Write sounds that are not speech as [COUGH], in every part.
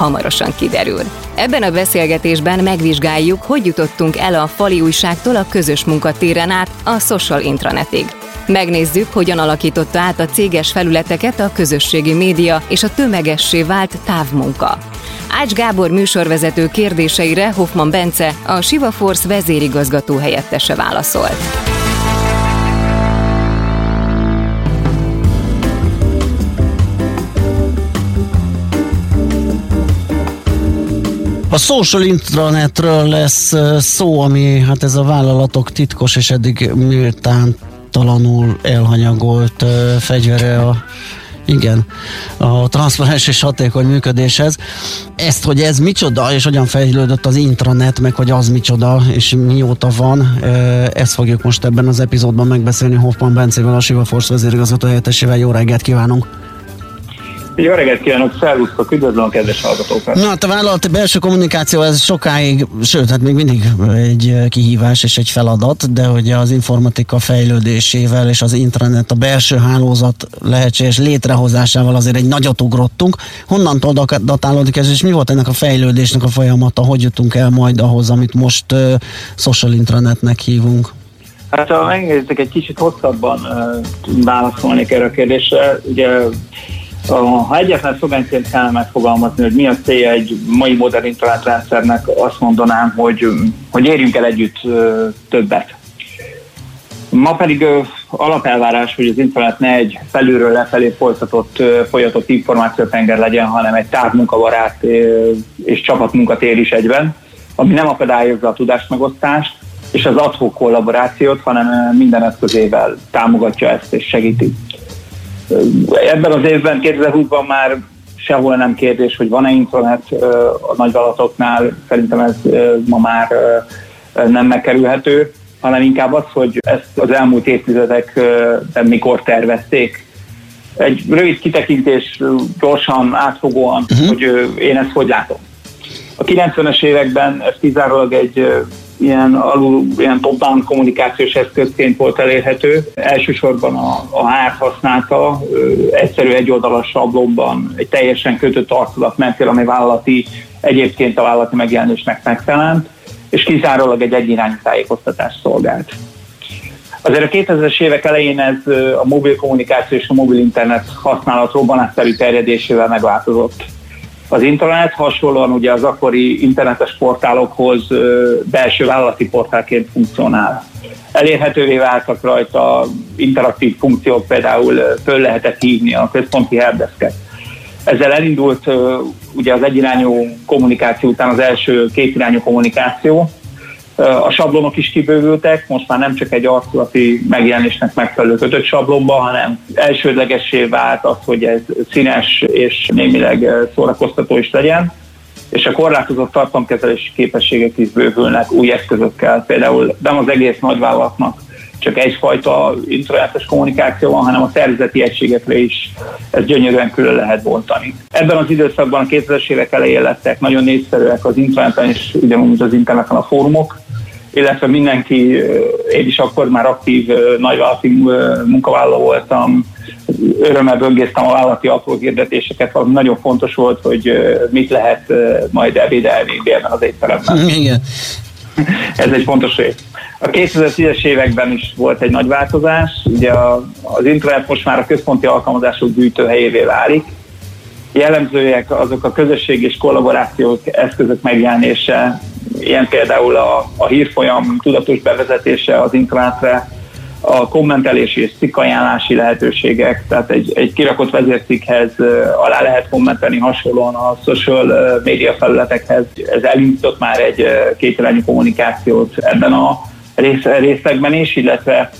Hamarosan kiderül. Ebben a beszélgetésben megvizsgáljuk, hogy jutottunk el a fali újságtól a közös munkatéren át a social intranetig. Megnézzük, hogyan alakította át a céges felületeket a közösségi média és a tömegessé vált távmunka. Ács Gábor műsorvezető kérdéseire Hoffman Bence, a Siva Force vezérigazgató helyettese válaszolt. A social intranetről lesz szó, ami hát ez a vállalatok titkos és eddig méltántalanul elhanyagolt fegyvere a igen, a transzparens és hatékony működéshez. Ezt, hogy ez micsoda, és hogyan fejlődött az intranet, meg hogy az micsoda, és mióta van, ezt fogjuk most ebben az epizódban megbeszélni Hoffman Bencével, a Siva Force vezérigazgató helyettesével. Jó reggelt kívánunk! Jó reggelt kívánok, szervusztok, üdvözlöm a kedves hallgatókat. Na, hát a vállalati belső kommunikáció ez sokáig, sőt, hát még mindig egy kihívás és egy feladat, de hogy az informatika fejlődésével és az intranet, a belső hálózat lehetséges létrehozásával azért egy nagyot ugrottunk. Honnantól datálódik ez, és mi volt ennek a fejlődésnek a folyamata, hogy jutunk el majd ahhoz, amit most uh, social intranetnek hívunk? Hát ha megnézzük, egy kicsit hosszabban uh, válaszolnék erre a kérdésre. Ugye ha egyetlen szlogenként kellene megfogalmazni, hogy mi a célja egy mai modern internetrendszernek, azt mondanám, hogy, hogy érjünk el együtt többet. Ma pedig alapelvárás, hogy az internet ne egy felülről lefelé folytatott, folyatott információtenger legyen, hanem egy távmunkabarát és csapatmunkatér is egyben, ami nem akadályozza a tudásmegosztást és az adhok kollaborációt, hanem minden eszközével támogatja ezt és segíti. Ebben az évben, 2020-ban már sehol nem kérdés, hogy van-e internet a nagyvállalatoknál, szerintem ez ma már nem megkerülhető, hanem inkább az, hogy ezt az elmúlt évtizedekben mikor tervezték. Egy rövid kitekintés gyorsan, átfogóan, uh-huh. hogy én ezt hogy látom. A 90-es években ez kizárólag egy ilyen alul, ilyen top-down kommunikációs eszközként volt elérhető. Elsősorban a, a HR használta, egyszerű egyoldalas sablonban egy teljesen kötött arculat mentél, ami vállalati, egyébként a vállalati megjelenésnek megfelelt, és kizárólag egy egyirányú tájékoztatást szolgált. Azért a 2000-es évek elején ez a mobil kommunikáció és a mobil internet használat robbanásszerű terjedésével megváltozott az internet hasonlóan ugye az akkori internetes portálokhoz belső vállalati portálként funkcionál. Elérhetővé váltak rajta interaktív funkciók, például föl lehetett hívni a központi helpdesket. Ezzel elindult ugye az egyirányú kommunikáció után az első kétirányú kommunikáció, a sablonok is kibővültek, most már nem csak egy arculati megjelenésnek megfelelő kötött sablonba, hanem elsődlegessé vált az, hogy ez színes és némileg szórakoztató is legyen és a korlátozott tartalomkezelési képességek is bővülnek új eszközökkel. Például nem az egész nagyvállalatnak csak egyfajta internetes kommunikáció van, hanem a szervezeti egységekre is ez gyönyörűen külön lehet bontani. Ebben az időszakban a 2000-es évek elején lettek nagyon népszerűek az interneten és ugyanúgy az interneten a fórumok, illetve mindenki, én is akkor már aktív nagyvállalati munkavállaló voltam, örömmel böngésztem a vállalati apró hirdetéseket, valami nagyon fontos volt, hogy mit lehet majd ebédelni ebben az étteremben. [LAUGHS] Igen. Ez egy fontos rész. A 2010-es években is volt egy nagy változás, ugye az internet most már a központi alkalmazások gyűjtőhelyévé válik, jellemzőek azok a közösség és kollaborációk eszközök megjelenése, ilyen például a, a hírfolyam tudatos bevezetése az internetre, a kommentelési és cikkajánlási lehetőségek, tehát egy, egy kirakott vezércikkhez alá lehet kommentelni hasonlóan a social média felületekhez. Ez elindított már egy kétirányú kommunikációt ebben a rész, részlegben is, illetve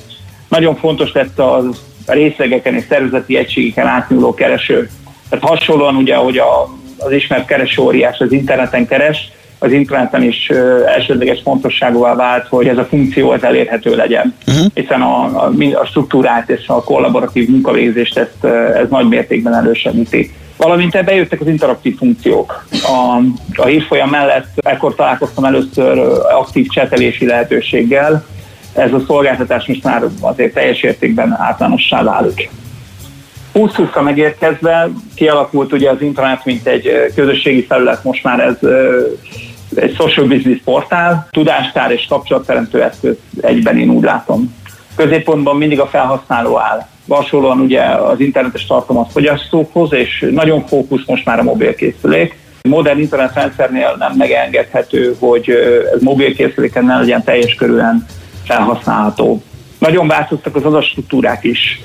nagyon fontos lett az részlegeken és szervezeti egységeken átnyúló kereső. Tehát hasonlóan ugye, hogy a, az ismert kereső óriás az interneten keres, az interneten is elsődleges fontosságúvá vált, hogy ez a funkció az elérhető legyen, uh-huh. hiszen a, a, a struktúrát és a kollaboratív munkavégzést ezt, ez nagy mértékben elősegíti. Valamint ebbe jöttek az interaktív funkciók. A, a hírfolyam mellett ekkor találkoztam először aktív csetelési lehetőséggel, ez a szolgáltatás most már azért teljes értékben általánossá válik. 20 a megérkezve kialakult ugye az internet, mint egy közösségi felület, most már ez egy social business portál, tudástár és kapcsolatteremtő eszköz egyben én úgy látom. Középpontban mindig a felhasználó áll. Hasonlóan ugye az internetes tartalmat fogyasztókhoz, és nagyon fókusz most már a mobilkészülék. Modern internetrendszernél nem megengedhető, hogy ez mobilkészüléken ne legyen teljes körülön felhasználható. Nagyon változtak az adatstruktúrák is.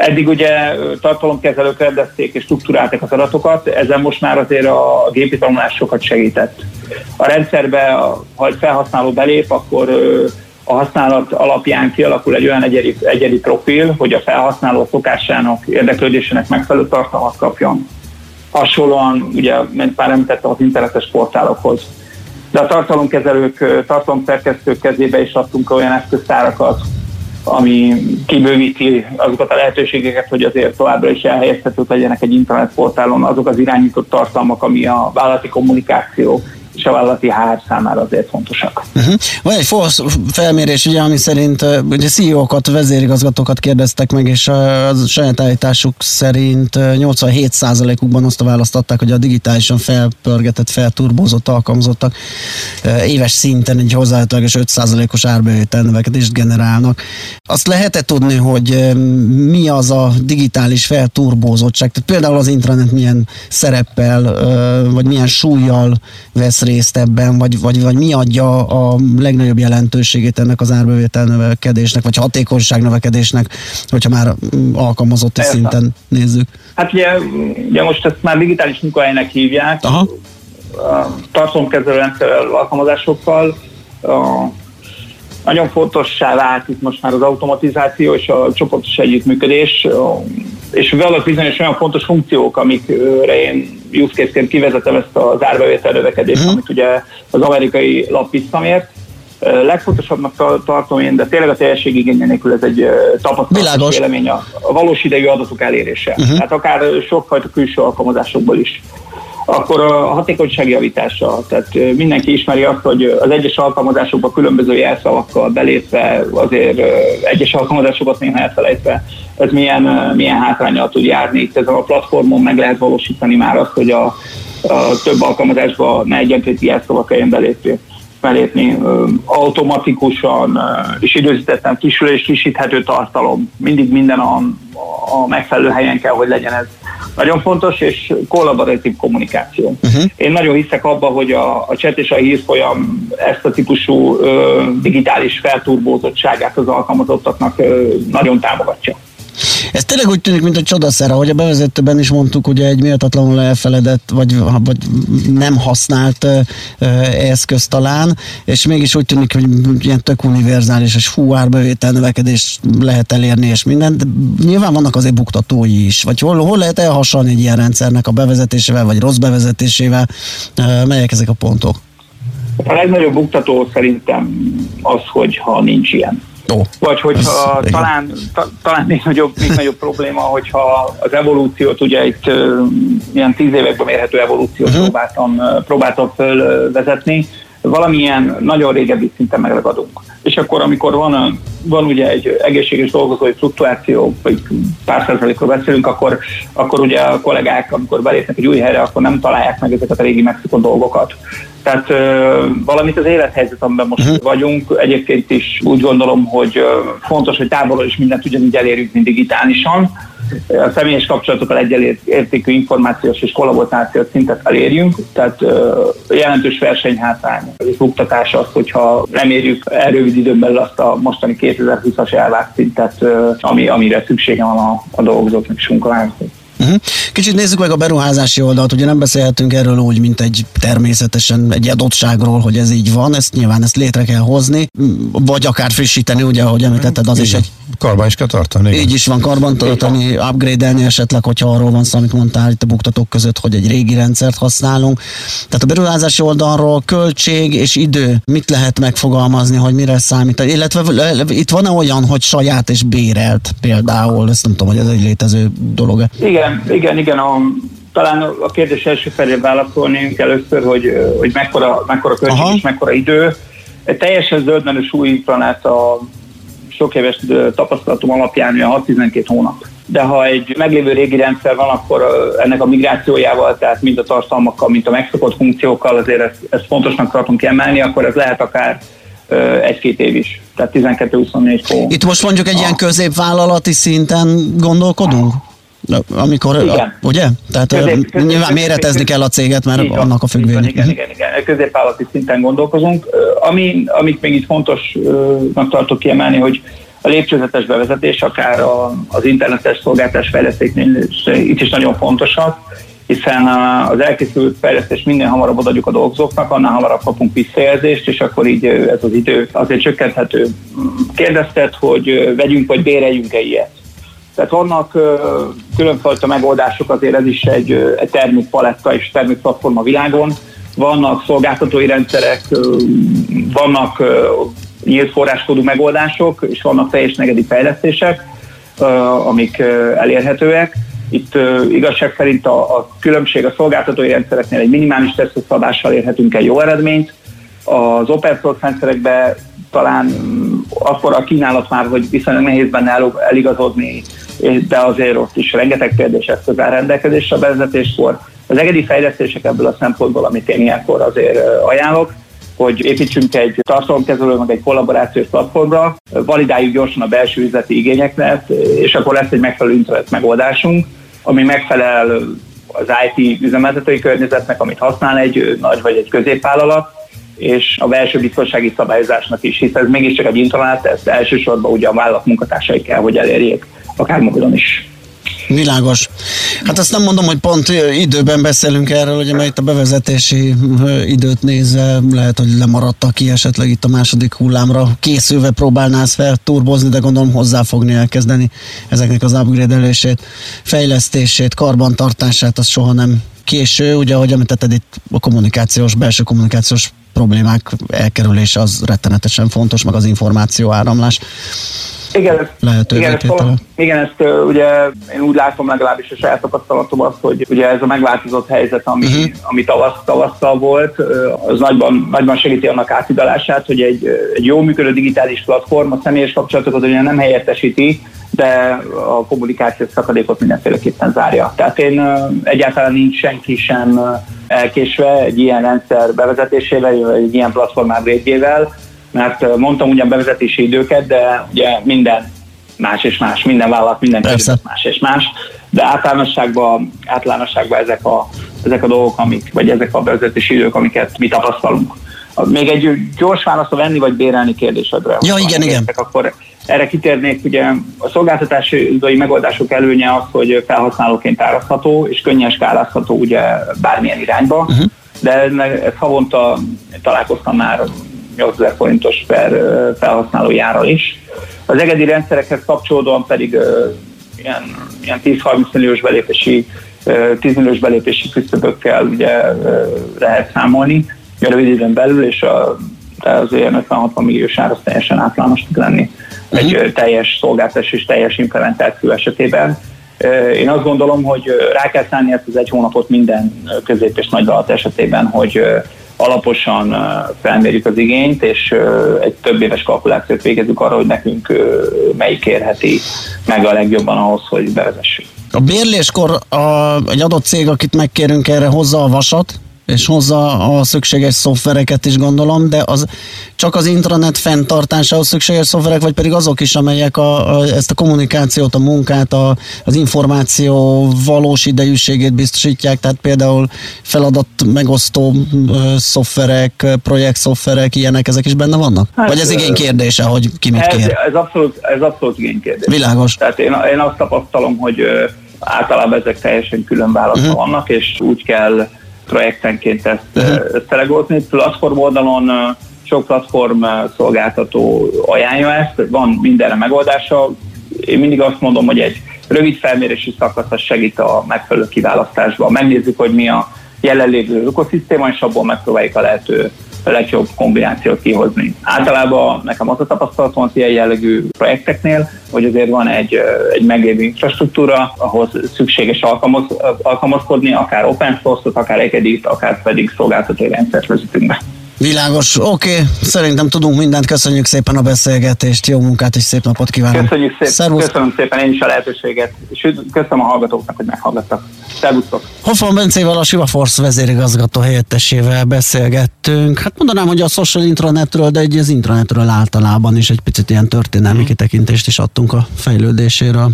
Eddig ugye tartalomkezelők rendezték és struktúrálták az adatokat, ezzel most már azért a gépi tanulás sokat segített. A rendszerbe, ha egy felhasználó belép, akkor a használat alapján kialakul egy olyan egyedi, egyedi profil, hogy a felhasználó szokásának, érdeklődésének megfelelő tartalmat kapjon. Hasonlóan, ugye, mint már említettem, az internetes portálokhoz. De a tartalomkezelők, tartalomszerkesztők kezébe is adtunk olyan eszköztárakat, ami kibővíti azokat a lehetőségeket, hogy azért továbbra is elhelyezhetők legyenek egy internetportálon azok az irányított tartalmak, ami a vállalati kommunikáció és a vállalati HR számára azért fontosak. Uh-huh. Van egy FOSZ felmérés, ugye, ami szerint ugye CEO-kat, vezérigazgatókat kérdeztek meg, és a saját állításuk szerint 87%-ukban azt a választották, hogy a digitálisan felpörgetett, felturbózott alkalmazottak éves szinten egy hozzáállítólagos 5%-os árbevétel növekedést generálnak. Azt lehet-e tudni, hogy mi az a digitális felturbózottság? Tehát például az intranet milyen szereppel, vagy milyen súlyjal vesz részt ebben, vagy, vagy, vagy mi adja a legnagyobb jelentőségét ennek az árbevétel növekedésnek, vagy hatékonyság növekedésnek, hogyha már alkalmazotti Persze. szinten nézzük? Hát ugye, ugye most ezt már digitális munkahelynek hívják, Aha. tartalomkezelő rendszerrel, alkalmazásokkal, nagyon fontossá vált itt most már az automatizáció és a csoportos együttműködés, és vannak bizonyos olyan fontos funkciók, amikre én use case-ként kivezetem ezt az árbevétel növekedést, uh-huh. amit ugye az amerikai lap visszamért. Legfontosabbnak tartom én, de tényleg a teljesség igénye nélkül ez egy tapasztalatos vélemény a, a valós idejű adatok elérése. Uh-huh. Tehát akár sokfajta külső alkalmazásokból is akkor a hatékonyság javítása. Tehát mindenki ismeri azt, hogy az egyes alkalmazásokban különböző jelszavakkal belépve, azért egyes alkalmazásokat néha elfelejtve, ez milyen, milyen hátrányal tud járni. Itt ezen a platformon meg lehet valósítani már azt, hogy a, a több alkalmazásba ne egyenkéti jelszavak kelljen belépni belépni automatikusan és időzítetten kisül és kisíthető tartalom. Mindig minden a, a megfelelő helyen kell, hogy legyen ez nagyon fontos, és kollaboratív kommunikáció. Uh-huh. Én nagyon hiszek abba, hogy a, a chat és a hírfolyam ezt a típusú ö, digitális felturbózottságát az alkalmazottaknak ö, nagyon támogatja. Ez tényleg úgy tűnik, mint a csodaszer, ahogy a bevezetőben is mondtuk, ugye egy méltatlanul elfeledett, vagy, vagy nem használt uh, eszköz talán, és mégis úgy tűnik, hogy ilyen tök univerzális, és fú, árbevétel növekedés lehet elérni, és minden, de nyilván vannak azért buktatói is, vagy hol, hol lehet elhasalni egy ilyen rendszernek a bevezetésével, vagy rossz bevezetésével, uh, melyek ezek a pontok? A legnagyobb buktató szerintem az, hogy ha nincs ilyen. Vagy hogyha ez, talán, ta, talán még nagyobb, még nagyobb [LAUGHS] probléma, hogyha az evolúciót, ugye itt uh, ilyen tíz években mérhető evolúciót uh-huh. próbáltam, uh, próbáltam fölvezetni, valamilyen nagyon régebbi szinten megragadunk. És akkor, amikor van, van ugye egy egészséges dolgozói fluktuáció, vagy pár százalékról beszélünk, akkor, akkor ugye a kollégák, amikor belépnek egy új helyre, akkor nem találják meg ezeket a régi megszokott dolgokat. Tehát ö, valamit az élethelyzet, amiben most uh-huh. vagyunk, egyébként is úgy gondolom, hogy ö, fontos, hogy távolról is mindent ugyanígy elérjük, mint digitálisan, a személyes kapcsolatokkal egyenértékű információs és kollaborációs szintet elérjünk, tehát jelentős versenyhátrány és buktatás az, hogyha nem érjük el rövid időn belül azt a mostani 2020-as elvárt szintet, ami, amire szüksége van a, a dolgozóknak és munkavállalóknak. Uh-huh. Kicsit nézzük meg a beruházási oldalt, ugye nem beszélhetünk erről úgy, mint egy természetesen egy adottságról, hogy ez így van, ezt nyilván ezt létre kell hozni, vagy akár frissíteni, ugye, ahogy említetted, az igen. is egy... Karban is kell tartani. Igen. Így is van, karban tartani, upgrade-elni esetleg, hogyha arról van szó, amit mondtál itt a buktatók között, hogy egy régi rendszert használunk. Tehát a beruházási oldalról költség és idő, mit lehet megfogalmazni, hogy mire számít, illetve itt van-e olyan, hogy saját és bérelt például, ezt nem tudom, hogy ez egy létező dolog. Igen, igen, igen, a, talán a kérdés első felé válaszolni először, hogy, hogy mekkora, mekkora költség Aha. és mekkora idő. Egy teljesen zöldmenős új planát a sok éves tapasztalatom alapján 6-12 hónap. De ha egy meglévő régi rendszer van, akkor ennek a migrációjával, tehát mind a tartalmakkal, mint a megszokott funkciókkal, azért ezt, ezt fontosnak tartunk kiemelni, akkor ez lehet akár egy-két év is. Tehát 12-24 hó. Itt most mondjuk egy a... ilyen középvállalati szinten gondolkodunk? Amikor, igen. A, ugye? Tehát közép, közép, nyilván méretezni kell a céget, mert igen, annak a függvény. Igen, igen, igen. Középvállati szinten gondolkozunk. Ami, amit még itt fontosnak tartok kiemelni, hogy a lépcsőzetes bevezetés, akár a, az internetes szolgáltás fejlesztéknél itt is nagyon fontosak, hiszen az elkészült fejlesztést minél hamarabb adjuk a dolgozóknak, annál hamarabb kapunk visszajelzést, és akkor így ez az idő azért csökkenthető. Kérdezted, hogy vegyünk vagy béreljünk-e ilyet? Tehát vannak különfajta megoldások, azért ez is egy, egy termékpaletta és termékplatform a világon. Vannak szolgáltatói rendszerek, vannak nyílt forráskódú megoldások, és vannak teljes negedi fejlesztések, amik elérhetőek. Itt igazság szerint a, a különbség a szolgáltatói rendszereknél egy minimális tesztszabással érhetünk el jó eredményt, az open source rendszerekben talán mm, akkor a kínálat már, hogy viszonylag nehéz benne eligazodni, de azért ott is rengeteg kérdés eszköz áll rendelkezésre a bevezetéskor. Az egedi fejlesztések ebből a szempontból, amit én ilyenkor azért ajánlok, hogy építsünk egy tartalomkezelő, meg egy kollaborációs platformra, validáljuk gyorsan a belső üzleti igényeknek, és akkor lesz egy megfelelő internet megoldásunk, ami megfelel az IT üzemeltetői környezetnek, amit használ egy nagy vagy egy középvállalat, és a belső biztonsági szabályozásnak is, hiszen ez mégiscsak egy internet, ezt elsősorban ugye a vállalat munkatársai kell, hogy elérjék, akár mobilon is. Világos. Hát azt nem mondom, hogy pont időben beszélünk erről, hogy mert itt a bevezetési időt nézve lehet, hogy lemaradtak ki esetleg itt a második hullámra. Készülve próbálnálsz fel turbozni, de gondolom hozzá fogni elkezdeni ezeknek az upgrade fejlesztését, karbantartását, az soha nem késő, ugye, ahogy említetted itt a kommunikációs, belső kommunikációs problémák elkerülése az rettenetesen fontos, meg az információ áramlás. Igen, ezt, igen, ezt, igen, ezt ugye én úgy látom legalábbis a saját tapasztalatom azt, hogy ugye ez a megváltozott helyzet, ami, uh-huh. ami tavasz, tavasszal volt, az nagyban, nagyban segíti annak átidalását, hogy egy, egy jó működő digitális platform a személyes kapcsolatokat ugye nem helyettesíti, de a kommunikációs szakadékot mindenféleképpen zárja. Tehát én egyáltalán nincs senki sem elkésve egy ilyen rendszer bevezetésével, egy ilyen platform upgrade mert mondtam ugyan bevezetési időket, de ugye minden más és más, minden vállalat, minden között más és más, de általánosságban, általánosságban ezek, a, ezek a dolgok, amik, vagy ezek a bevezetési idők, amiket mi tapasztalunk. Még egy gyors választ a venni vagy bérelni kérdésedre. Ja, igen, igen. Akkor erre kitérnék, ugye a szolgáltatási megoldások előnye az, hogy felhasználóként árazható és könnyen skálázható ugye bármilyen irányba, uh-huh. de ez havonta találkoztam már 8000 forintos per felhasználó is. Az egedi rendszerekhez kapcsolódóan pedig ilyen, ilyen 10-30 milliós belépési 10 milliós belépési küszöbökkel ugye lehet számolni rövid időn belül, és a, az olyan 50-60 milliós ár az teljesen általános tud lenni egy uh-huh. teljes szolgáltatás és teljes implementáció esetében. Én azt gondolom, hogy rá kell szállni ezt az egy hónapot minden közép- és nagyvállalat esetében, hogy alaposan felmérjük az igényt, és egy több éves kalkulációt végezzük arra, hogy nekünk melyik érheti meg a legjobban ahhoz, hogy bevezessük. A bérléskor a, egy adott cég, akit megkérünk erre, hozza a vasat, és hozza a szükséges szoftvereket is gondolom, de az csak az intranet fenntartásához szükséges szoftverek, vagy pedig azok is, amelyek a, a, ezt a kommunikációt, a munkát, a, az információ valós idejűségét biztosítják, tehát például feladat megosztó szoftverek, projekt szoftverek, ilyenek, ezek is benne vannak? Hát, vagy ez igény kérdése, hogy ki mit kér? Ez, ez abszolút, ez abszolút igény kérdés. Világos. Tehát én, én azt tapasztalom, hogy általában ezek teljesen külön választva uh-huh. vannak, és úgy kell projektenként ezt uh-huh. összelegozni. Platform oldalon sok platform szolgáltató ajánlja ezt, van mindenre megoldása. Én mindig azt mondom, hogy egy rövid felmérési szakasz segít a megfelelő kiválasztásban. Megnézzük, hogy mi a jelenlévő ökoszisztéma, és abból megpróbáljuk a lehető legjobb kombinációt kihozni. Általában nekem az a tapasztalatom ilyen jellegű projekteknél, hogy azért van egy, egy meglévő infrastruktúra, ahhoz szükséges alkalmaz, alkalmazkodni, akár open source-ot, akár egyedit, akár pedig szolgáltatói rendszert vezetünk be. Világos, oké, okay. szerintem tudunk mindent, köszönjük szépen a beszélgetést, jó munkát és szép napot kívánok. Köszönjük szépen, Szervusz. köszönöm szépen én is a lehetőséget, és köszönöm a hallgatóknak, hogy meghallgattak. Szervusztok! Hoffman Bencével, a Siva Force vezérigazgató helyettesével beszélgettünk. Hát mondanám, hogy a social intranetről, de egy az intranetről általában is egy picit ilyen történelmi mm. kitekintést is adtunk a fejlődéséről.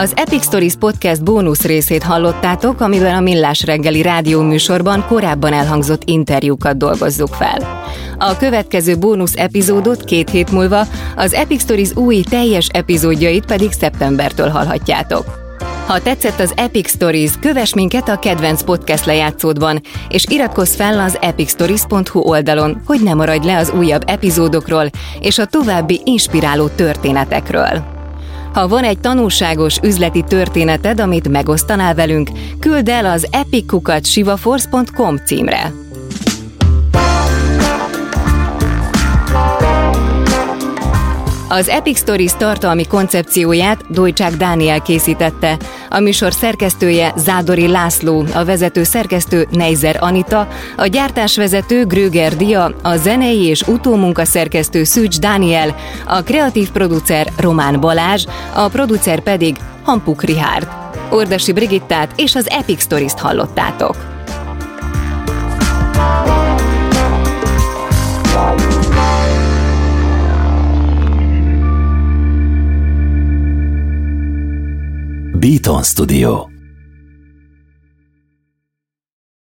Az Epic Stories Podcast bónusz részét hallottátok, amiben a Millás reggeli rádióműsorban korábban elhangzott interjúkat dolgozzuk fel. A következő bónusz epizódot két hét múlva, az Epic Stories új teljes epizódjait pedig szeptembertől hallhatjátok. Ha tetszett az Epic Stories, kövess minket a kedvenc podcast lejátszódban, és iratkozz fel az epicstories.hu oldalon, hogy ne maradj le az újabb epizódokról és a további inspiráló történetekről. Ha van egy tanulságos üzleti történeted, amit megosztanál velünk, küld el az epikukat címre. Az Epic Stories tartalmi koncepcióját Dojcsák Dániel készítette, a műsor szerkesztője Zádori László, a vezető szerkesztő Neizer Anita, a gyártásvezető Gröger Dia, a zenei és utómunka szerkesztő Szűcs Dániel, a kreatív producer Román Balázs, a producer pedig Hampuk Rihárd. Ordasi Brigittát és az Epic Stories-t hallottátok. Beaton Studio